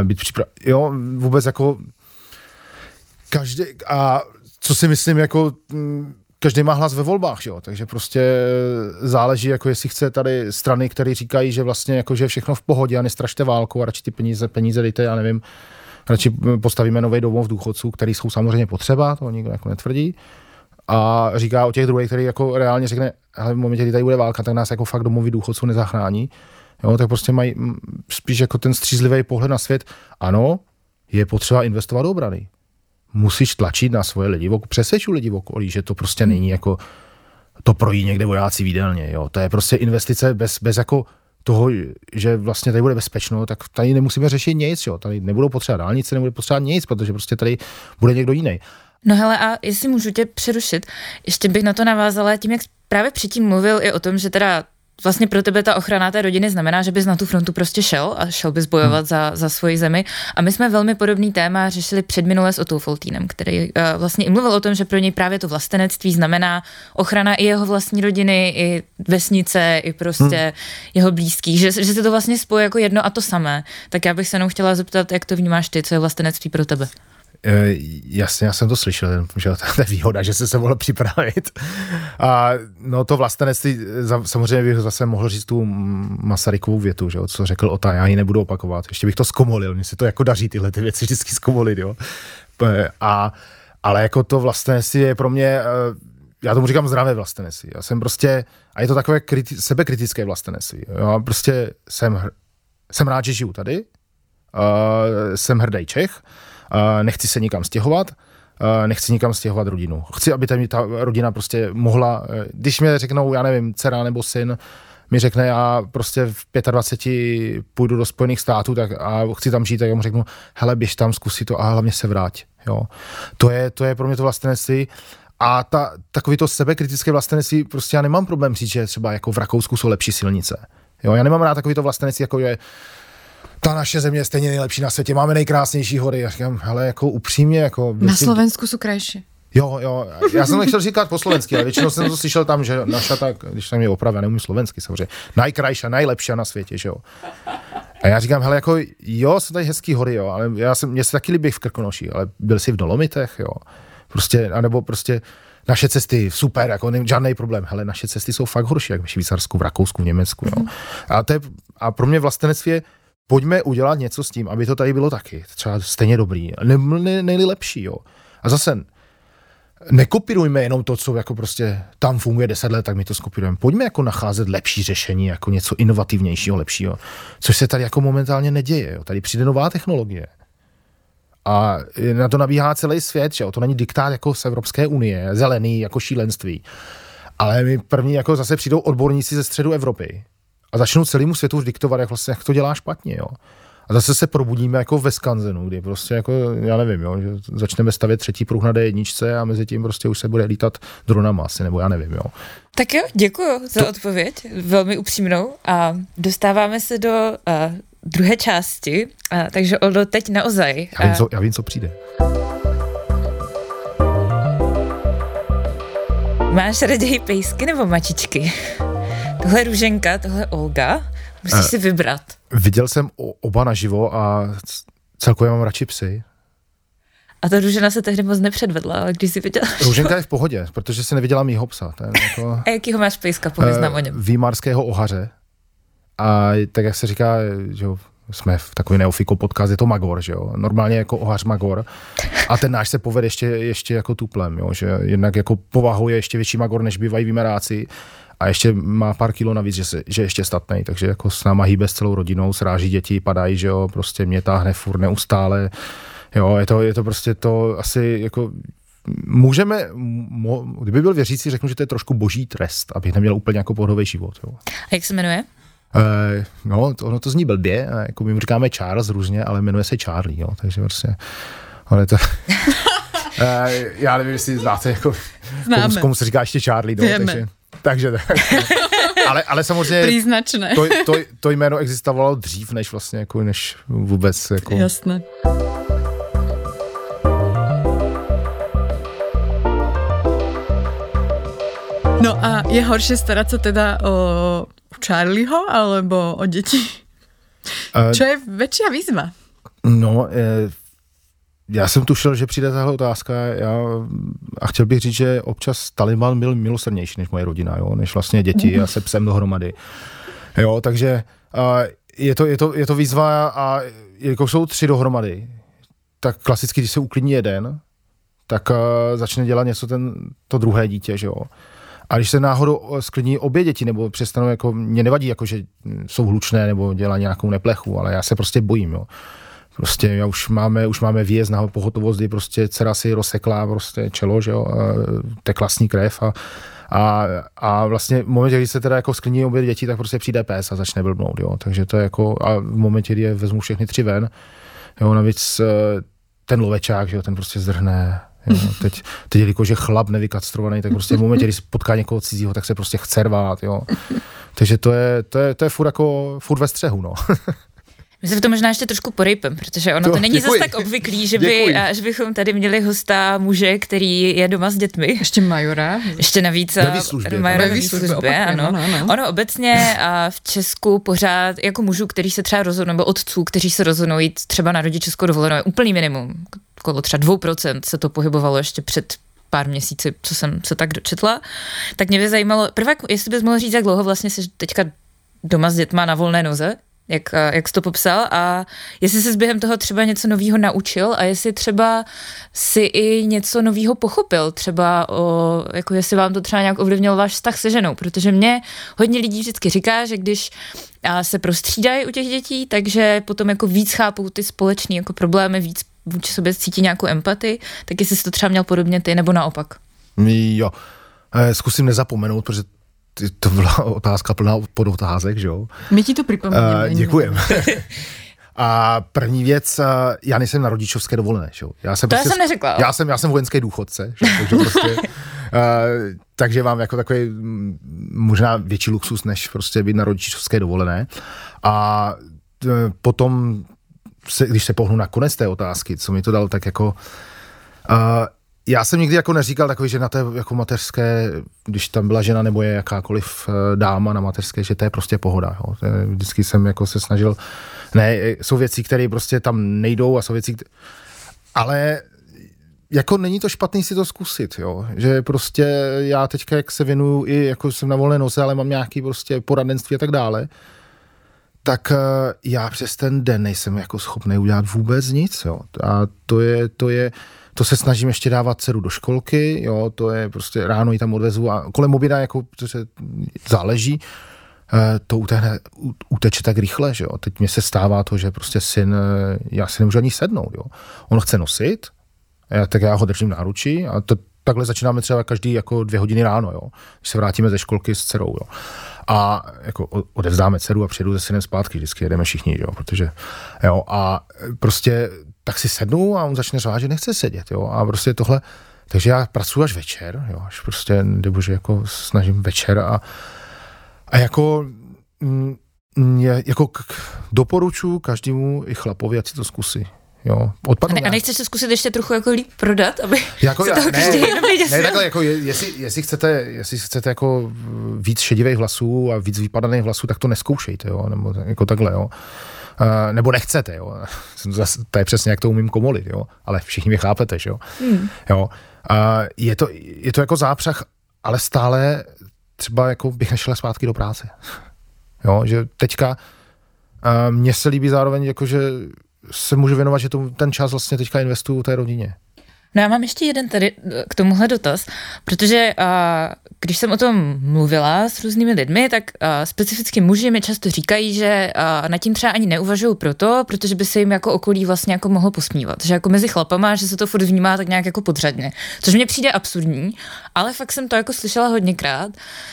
E, být připra- jo, vůbec jako každý, a co si myslím, jako každý má hlas ve volbách, jo? takže prostě záleží, jako jestli chce tady strany, které říkají, že vlastně jako, že všechno v pohodě a nestrašte válku a radši ty peníze, peníze dejte, já nevím, radši postavíme nový domov důchodců, který jsou samozřejmě potřeba, to nikdo jako netvrdí. A říká o těch druhých, který jako reálně řekne, ale v momentě, kdy tady bude válka, tak nás jako fakt domovy důchodců nezachrání. Jo, tak prostě mají spíš jako ten střízlivý pohled na svět. Ano, je potřeba investovat do obrany musíš tlačit na svoje lidi, přesvědču lidi v okolí, že to prostě není jako to projí někde vojáci výdelně, jo. To je prostě investice bez, bez jako toho, že vlastně tady bude bezpečno, tak tady nemusíme řešit nic, jo. Tady nebudou potřeba dálnice, nebude potřeba nic, protože prostě tady bude někdo jiný. No hele, a jestli můžu tě přerušit, ještě bych na to navázala tím, jak právě předtím mluvil i o tom, že teda vlastně pro tebe ta ochrana té rodiny znamená, že bys na tu frontu prostě šel a šel bys bojovat hmm. za, za svoji zemi. A my jsme velmi podobný téma řešili před minule s Otou Foltínem, který uh, vlastně i mluvil o tom, že pro něj právě to vlastenectví znamená ochrana i jeho vlastní rodiny, i vesnice, i prostě hmm. jeho blízkých, že, že se to vlastně spojí jako jedno a to samé. Tak já bych se jenom chtěla zeptat, jak to vnímáš ty, co je vlastenectví pro tebe? Eh, jasně, já jsem to slyšel, že to je výhoda, že se se mohl připravit. A no to vlastenectví, samozřejmě bych zase mohl říct tu Masarykovou větu, že, co řekl o ta, já ji nebudu opakovat. Ještě bych to zkomolil, mně se to jako daří tyhle ty věci vždycky zkomolit, jo. A, ale jako to vlastenectví je pro mě, eh, já tomu říkám zdravé vlastenectví. Já jsem prostě, a je to takové kriti, sebekritické vlastenectví. Já prostě jsem, jsem rád, že žiju tady, jsem hrdý Čech, nechci se nikam stěhovat, nechci nikam stěhovat rodinu. Chci, aby ta, ta rodina prostě mohla, když mi řeknou, já nevím, dcera nebo syn, mi řekne, já prostě v 25 půjdu do Spojených států tak a chci tam žít, tak já mu řeknu, hele, běž tam, zkusí to a hlavně se vrať. Jo. To, je, to je pro mě to vlastenectví. A ta, takový to sebekritické vlastenectví, prostě já nemám problém říct, že třeba jako v Rakousku jsou lepší silnice. Jo, já nemám rád takový to vlastenectví, jako je ta naše země je stejně nejlepší na světě, máme nejkrásnější hory. Já říkám, hele, jako upřímně, jako... Na Slovensku jsou krajší. Jo, jo, já jsem nechtěl říkat po slovensky, ale většinou jsem to slyšel tam, že naša tak, když tam je opravdu, neumím slovensky samozřejmě, najkrajší, nejlepší na světě, že jo. A já říkám, hele, jako jo, jsou tady hezký hory, jo, ale já jsem, mě se taky líbí v Krkonoší, ale byl jsi v Dolomitech, jo. Prostě, anebo prostě naše cesty, super, jako ne, žádný problém. Hele, naše cesty jsou fakt horší, jak v Švýcarsku, v Rakousku, v Německu, jo. A, to je, a pro mě vlastenectví je, pojďme udělat něco s tím, aby to tady bylo taky, třeba stejně dobrý, ne, ne, nejlepší, jo. A zase nekopírujme jenom to, co jako prostě tam funguje deset let, tak my to skopírujeme. Pojďme jako nacházet lepší řešení, jako něco inovativnějšího, lepšího, což se tady jako momentálně neděje. Jo. Tady přijde nová technologie. A na to nabíhá celý svět, že jo? to není diktát jako z Evropské unie, zelený jako šílenství. Ale my první jako zase přijdou odborníci ze středu Evropy a začnou celému světu už diktovat, jak, vlastně, jak to dělá špatně. Jo? A zase se probudíme jako ve skanzenu, kdy prostě jako, já nevím, jo, že začneme stavět třetí pruh na D1 a mezi tím prostě už se bude lítat dronama asi, nebo já nevím, jo. Tak jo, děkuji za to... odpověď, velmi upřímnou a dostáváme se do uh, druhé části, uh, takže Oldo, teď naozaj. Já vím, co, já vím, co přijde. Máš raději pejsky nebo mačičky? Tohle Růženka, tohle Olga. Musíš uh, si vybrat. Viděl jsem oba naživo a celkově mám radši psy. A ta Růžena se tehdy moc nepředvedla, ale když si viděla. Růženka je v pohodě, protože si neviděla mýho psa. Ten jako, a jakýho máš pejska, pověznám uh, o něm. Výmarského ohaře. A tak jak se říká, že jsme v takový neofiko podcast, je to Magor, že jo? Normálně jako ohař Magor. A ten náš se povede ještě, ještě jako tuplem, jo? že jednak jako povahou je ještě větší Magor, než bývají výmeráci a ještě má pár kilo navíc, že, se, že ještě statný, takže jako s náma hýbe s celou rodinou, sráží děti, padají, že jo, prostě mě táhne furt neustále, jo, je to, je to prostě to asi jako můžeme, mo, kdyby byl věřící, řeknu, že to je trošku boží trest, abych neměl úplně jako pohodový život. Jo. A jak se jmenuje? Uh, no, to, ono to zní blbě, jako my říkáme Charles různě, ale jmenuje se Charlie, jo, takže prostě, je to... uh, já nevím, jestli znáte, jako, komu, komu se říká ještě Charlie, no, takže, takže tak. ale, ale samozřejmě Příznačné. to, to, to, jméno existovalo dřív, než vlastně jako, než vůbec jako... Jasné. No a je horší starat se teda o Charlieho alebo o děti? Uh, Čo je větší výzva? No, eh, já jsem tušil, že přijde tahle otázka já, a chtěl bych říct, že občas Taliban byl milosrdnější než moje rodina, jo, než vlastně děti a se psem dohromady. Jo, takže a je, to, je, to, je to výzva a jako jsou tři dohromady, tak klasicky, když se uklidní jeden, tak uh, začne dělat něco ten, to druhé dítě, že jo. A když se náhodou sklidní obě děti, nebo přestanou, jako, mě nevadí, jako, že jsou hlučné, nebo dělá nějakou neplechu, ale já se prostě bojím, jo. Prostě já už máme, už máme výjezd na pohotovost, kdy prostě dcera si rozsekla prostě čelo, že jo, teklasní krev a, a, a vlastně v momentě, kdy se teda jako sklní obě děti, tak prostě přijde pes a začne blbnout, jo. Takže to je jako, a v momentě, kdy je vezmu všechny tři ven, jo, navíc eh, ten lovečák, že jo, ten prostě zdrhne, Jo, teď, teď jelikož je chlap nevykastrovaný, tak prostě v momentě, kdy potká někoho cizího, tak se prostě chce rvát, jo. Takže to je, to je, to je furt jako, furt ve střehu, no. My se v tom možná ještě trošku porejpem, protože ono to, to není zase tak obvyklý, že, by, a, že bychom tady měli hosta muže, který je doma s dětmi. Ještě majora. Ještě navíc ve výslužbě. Majora ve výslužbě, ano. ano, ano. Ono obecně a v Česku pořád jako mužů, který se třeba rozhodnou, nebo otců, kteří se rozhodnou jít třeba na rodičovskou dovolenou, je úplný minimum. Kolo třeba 2% se to pohybovalo ještě před pár měsíci, co jsem se tak dočetla, tak mě by zajímalo, prvek, jestli bys mohl říct, jak dlouho vlastně jsi teďka doma s dětma na volné noze, jak, jak jsi to popsal. A jestli jsi během toho třeba něco nového naučil a jestli třeba si i něco nového pochopil, třeba o, jako jestli vám to třeba nějak ovlivnil váš vztah se ženou, protože mě hodně lidí vždycky říká, že když se prostřídají u těch dětí, takže potom jako víc chápou ty společné jako problémy, víc vůči sobě cítí nějakou empatii, tak jestli jsi to třeba měl podobně ty, nebo naopak. Jo, eh, zkusím nezapomenout, protože to byla otázka plná podotázek, že jo? My ti to připomínáme. Uh, děkujem. A první věc, eh, já nejsem na rodičovské dovolené. Že? Já jsem to prostě, já jsem neřekla. Já jsem, já jsem vojenský důchodce, že? takže, prostě, uh, takže mám jako takový možná větší luxus, než prostě být na rodičovské dovolené. A uh, potom, se, když se pohnu na konec té otázky, co mi to dalo, tak jako uh, já jsem nikdy jako neříkal takový, že na té jako mateřské, když tam byla žena nebo je jakákoliv dáma na mateřské, že to je prostě pohoda. Jo. Vždycky jsem jako se snažil ne, jsou věci, které prostě tam nejdou a jsou věci, které... ale jako není to špatný si to zkusit, jo. Že prostě já teďka, jak se věnuju i, jako jsem na volné noze, ale mám nějaký prostě poradenství a tak dále, tak eh, já přes ten den nejsem jako schopný udělat vůbec nic, jo. A to je, to je, to se snažím ještě dávat dceru do školky, jo, to je prostě ráno ji tam odvezu a kolem oběda jako se záleží, Eh, to uteče, uteče tak rychle, že jo. Teď mě se stává to, že prostě syn, eh, já si nemůžu ani sednout, jo. On chce nosit, já, tak já ho držím na ruči a to, takhle začínáme třeba každý jako dvě hodiny ráno, jo. Když se vrátíme ze školky s dcerou, jo. A jako odevzdáme dceru a přijedu se synem zpátky, vždycky jedeme všichni, jo, protože, jo, a prostě tak si sednu a on začne řvát, že nechce sedět, jo, a prostě tohle, takže já pracuji až večer, jo, až prostě, nebo že jako snažím večer a a jako, mm, je, jako k, doporučuji každému i chlapovi, ať si to zkusí. Jo, a, ne, a nechceš se zkusit ještě trochu jako líp prodat, aby jako já, ne, ne, takhle, jako jestli, jestli, chcete, jestli chcete jako víc šedivých hlasů a víc vypadaných hlasů, tak to neskoušejte, jo, nebo jako takhle, jo. Uh, nebo nechcete, jo. to je přesně, jak to umím komolit, jo. Ale všichni mě chápete, že jo. Hmm. jo. Uh, je, to, je to jako zápřah, ale stále třeba jako bych nešel zpátky do práce. Jo, že teďka uh, mně se líbí zároveň, jako že se můžu věnovat, že to, ten čas vlastně teďka investuju té rodině. No já mám ještě jeden tady eh, k tomuhle dotaz, protože uh, když jsem o tom mluvila s různými lidmi, tak uh, specificky muži mi často říkají, že uh, nad tím třeba ani neuvažují proto, protože by se jim jako okolí vlastně jako mohlo posmívat. Že jako mezi chlapama, že se to furt vnímá tak nějak jako podřadně. Což mně přijde absurdní, ale fakt jsem to jako slyšela hodněkrát.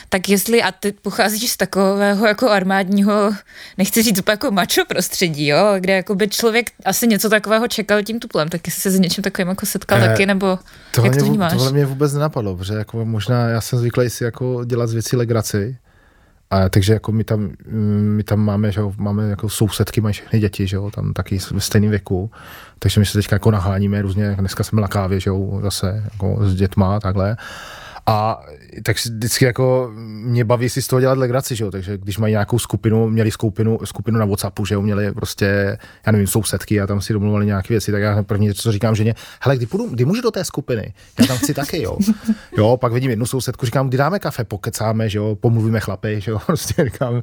Tak jestli, a ty pocházíš z takového jako armádního, nechci říct úplně jako macho prostředí, jo, kde jako by člověk asi něco takového čekal tím tuplem, tak jestli se s něčím takovým jako setkal eh, taky, nebo tohle jak to vnímáš? Tohle mě vůbec nenapadlo, protože jako možná já jsem zvyklý si jako dělat z věcí legraci, a takže jako my tam, my tam máme, že jo, máme jako sousedky, mají všechny děti, že jo, tam taky ve stejném věku, takže my se teďka jako naháníme různě, dneska jsme na kávě, že jo, zase jako s dětma, takhle. A tak vždycky jako mě baví si z toho dělat legraci, že jo? takže když mají nějakou skupinu, měli skupinu, skupinu na Whatsappu, že jo, měli prostě, já nevím, sousedky a tam si domluvili nějaké věci, tak já první, co říkám ženě, hele, kdy, půjdu, kdy můžu do té skupiny? Já tam chci taky, jo. Jo, pak vidím jednu sousedku, říkám, kdy dáme kafe, pokecáme, že jo, pomluvíme chlapy, že jo, prostě říkám,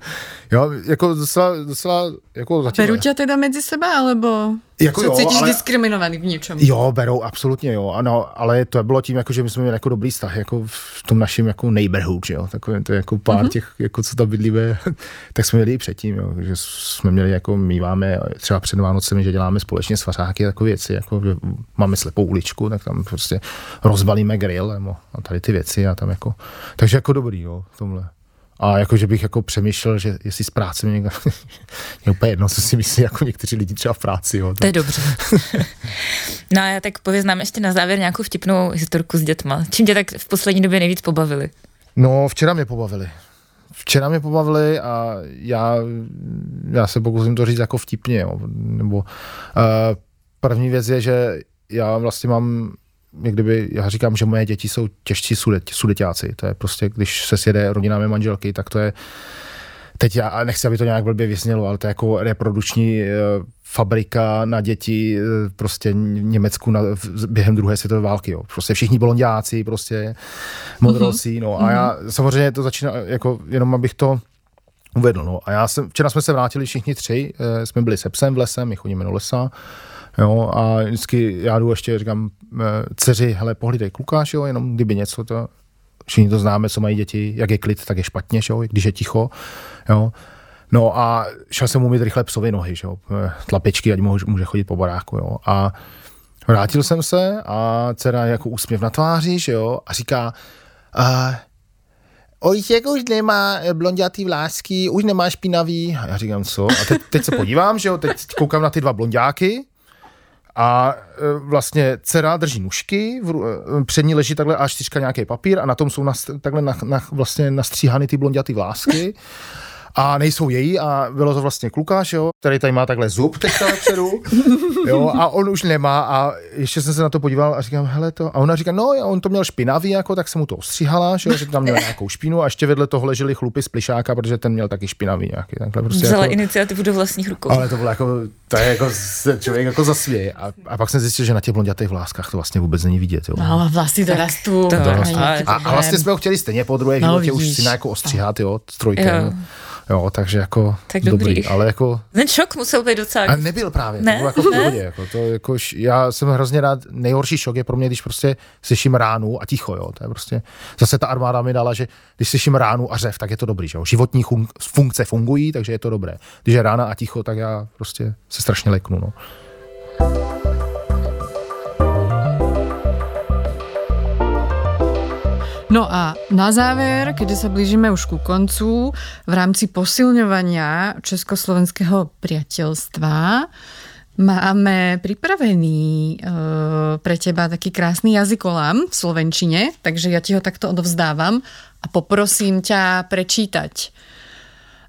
jo, jako docela, docela, jako zatím. Beru tě teda mezi sebe, alebo jako jo, cítíš ale, diskriminovaný v něčem? Jo, berou, absolutně jo, ano, ale to bylo tím, jako, že my jsme měli jako dobrý vztah, jako v tom našem jako neighborhood, že jo, takový to jako pár mm-hmm. těch, jako co tam bydlíme, tak jsme měli i předtím, jo, že jsme měli jako, míváme třeba před Vánocemi, že děláme společně svařáky takové věci, jako, že máme slepou uličku, tak tam prostě rozbalíme grill nebo, a tady ty věci a tam jako, takže jako dobrý, jo, v tomhle. A jako, že bych jako přemýšlel, že jestli z práce mi někdo, je úplně jedno, co si myslí jako někteří lidi třeba v práci. Jo, to. je dobře. no a já tak pověznám ještě na závěr nějakou vtipnou historku s dětma. Čím tě tak v poslední době nejvíc pobavili? No, včera mě pobavili. Včera mě pobavili a já, já se pokusím to říct jako vtipně. Jo. Nebo, uh, první věc je, že já vlastně mám jak kdyby, já říkám, že moje děti jsou těžší sudet, sudeťáci. To je prostě, když se sjede rodina mé manželky, tak to je, teď já nechci, aby to nějak blbě vysnělo, ale to je jako reprodukční e, fabrika na děti e, prostě Německu na, v, během druhé světové války. Jo. Prostě všichni blondiáci, prostě modrosí. No. A já mhm. samozřejmě to začíná, jako jenom abych to uvedl. No. A já jsem, včera jsme se vrátili všichni tři, jsme byli se psem v lese, my chodíme do lesa Jo, a vždycky já jdu ještě, říkám eh, dceři, hele, pohlídej klukáš, jo, jenom kdyby něco, to, všichni to známe, co mají děti, jak je klid, tak je špatně, jo, když je ticho, jo. No a šel jsem umít rychle psovi nohy, jo, eh, tlapičky, ať může, může chodit po baráku, jo. A Vrátil jsem se a dcera jako úsměv na tváři, že jo, a říká, uh, Ojček už nemá blondětý vlásky, už nemá špinavý. A já říkám, co? A teď, teď se podívám, že jo, teď koukám na ty dva blondáky a e, vlastně dcera drží nůžky, e, před ní leží takhle A4 nějaký papír a na tom jsou nas, takhle na, na, vlastně nastříhány ty blondětý vlásky a nejsou její a bylo to vlastně klukáš, jo, který tady má takhle zub teďka vepředu, jo, a on už nemá a ještě jsem se na to podíval a říkám, hele to, a ona říká, no, on to měl špinavý, jako, tak se mu to ostříhala, že, jo, že tam měl nějakou špínu a ještě vedle toho leželi chlupy z plišáka, protože ten měl taky špinavý nějaký. Takhle prostě Vzala jako, iniciativu do vlastních rukou. Ale to bylo jako, to je jako, člověk jako zasvěje. A, a pak jsem zjistil, že na těch blondětých vláskách to vlastně vůbec není vidět. Jo. No, vlasy dorastou. To, to, a, a, vlastně jsme ho chtěli stejně po druhé no, už si na jako ostříhat, jo, s trojkem. Jo. Jo, takže jako tak dobrý. dobrý. ale jako... Ten šok musel být docela... A nebyl právě, ne? to jako v pohodě, jako to, jako, já jsem hrozně rád, nejhorší šok je pro mě, když prostě slyším ránu a ticho, jo, to je prostě, zase ta armáda mi dala, že když slyším ránu a řev, tak je to dobrý, že jo, životní funkce fungují, takže je to dobré. Když je rána a ticho, tak já prostě se strašně leknu, no. No a na záver, keď sa blížime už ku koncu, v rámci posilňovania československého priateľstva máme pripravený e, pre teba taký krásny jazykolám v slovenčine, takže ja ti ho takto odovzdávam a poprosím ťa prečítať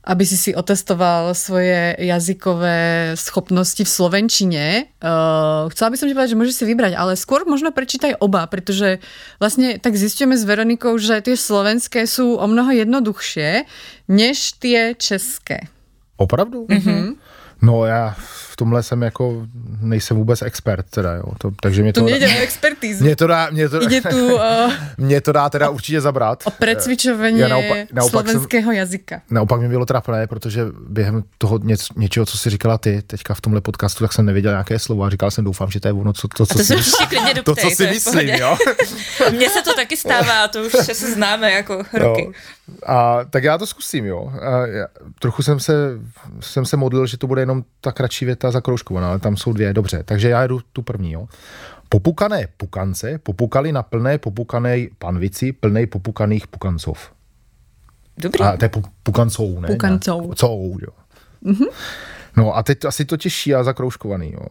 aby si si otestoval svoje jazykové schopnosti v slovenčine. Uh, chcela by som ti povedať, že môžeš si vybrať, ale skôr možno prečítaj oba, pretože vlastne tak zistíme s Veronikou, že tie slovenské sú o mnoho jednoduchšie než tie české. Opravdu? Mm-hmm. No já v tomhle jsem jako, nejsem vůbec expert teda, jo. To, takže mě to... To o expertízu. Mě to dá, mě to, Ide tu, uh, mě to dá teda určitě zabrat. O precvičování slovenského jsem, jazyka. Naopak mi bylo trapné, protože během toho něc, něčeho, co si říkala ty teďka v tomhle podcastu, tak jsem nevěděl nějaké slovo a říkal jsem, doufám, že to je ono, co, to, co, to si, doptej, to, co si myslím, jo. Mně se to taky stává, to už se známe jako roky. Jo. A tak já to zkusím, jo. A já, trochu jsem se, jsem se modlil, že to bude jenom ta kratší věta zakroužkovaná, ale tam jsou dvě, dobře. Takže já jdu tu první, jo. Popukané pukance popukali na plné popukané panvici, plnej popukaných pukancov. Dobrý. A to je pukancou, ne? Pukancou. Cou, jo. Mm-hmm. No a teď asi to těžší a zakroužkovaný, jo.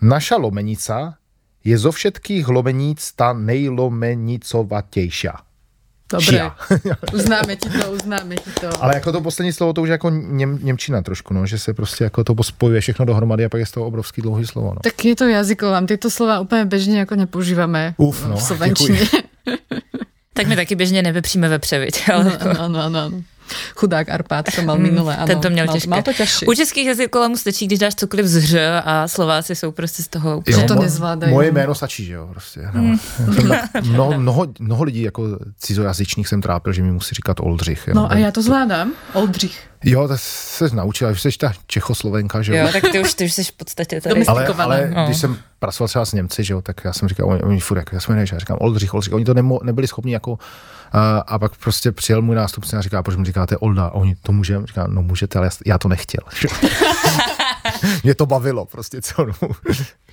Naša lomenica je zo všetkých lomeníc ta nejlomenicovatější. Dobré, uznáme ti to, uznáme ti to. Ale jako to poslední slovo, to už jako něm, Němčina trošku, no, že se prostě jako to spojuje všechno dohromady a pak je z toho obrovský dlouhý slovo. No. Tak je to jazykovám, tyto slova úplně běžně jako nepoužíváme Uf, no, v slovenčině. tak my taky běžně nevypříme ve převiď. Ale no, jako... no, no, no, no. Chudák Arpád to mal hmm, minule, ano. Ten to měl mal, těžké. Mal to těžší. U českých jazyků mu stačí, když dáš cokoliv z ř a Slováci jsou prostě z toho úplně. Jo, to nezvládají. Moje jméno stačí, že jo, prostě. No. Mm. Mnoho, mnoho, mnoho, lidí jako cizojazyčných jsem trápil, že mi musí říkat Oldřich. No a já to zvládám, Oldřich. Jo, to se naučila, že jsi ta Čechoslovenka, že jo? Jo, tak ty už, ty už jsi v podstatě tady. Ale, ale no. když jsem pracoval třeba s Němci, že jo, tak já jsem říkal, oni, oni furt, jak já jsem já říkám Oldřich, Oldřich, oni to nemo, nebyli schopni jako a, a pak prostě přijel můj nástupce a říká, proč mi říkáte Olda? A oni to můžeme? Říká, no můžete, ale já to nechtěl. Mě to bavilo prostě celou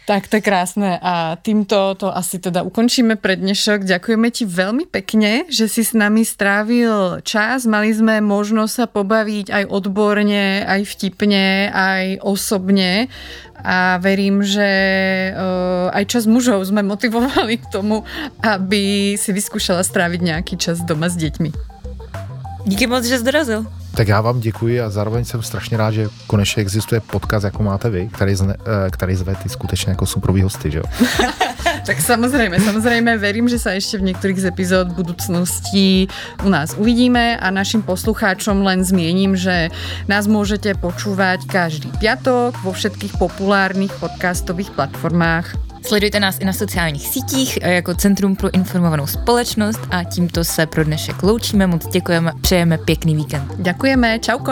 tak to je krásne a týmto to asi teda ukončíme pre dnešok. Ďakujeme ti veľmi pekne, že si s nami strávil čas. Mali sme možnosť sa pobaviť aj odborne, aj vtipne, aj osobne a verím, že uh, aj čas mužov sme motivovali k tomu, aby si vyskúšala stráviť nejaký čas doma s deťmi. Díky moc, že jsi dorazil. Tak já vám děkuji a zároveň jsem strašně rád, že konečně existuje podcast, jako máte vy, který, zne, eh, který zve ty skutečně jako suprový hosty, že jo? tak samozřejmě, samozřejmě verím, že se ještě v některých z epizod budoucnosti u nás uvidíme a našim poslucháčom len zmiením, že nás můžete počúvať každý piatok vo všetkých populárnych podcastových platformách Sledujte nás i na sociálních sítích eh, jako Centrum pro informovanou společnost a tímto se pro dnešek loučíme. Moc děkujeme, přejeme pěkný víkend. Děkujeme, čauko.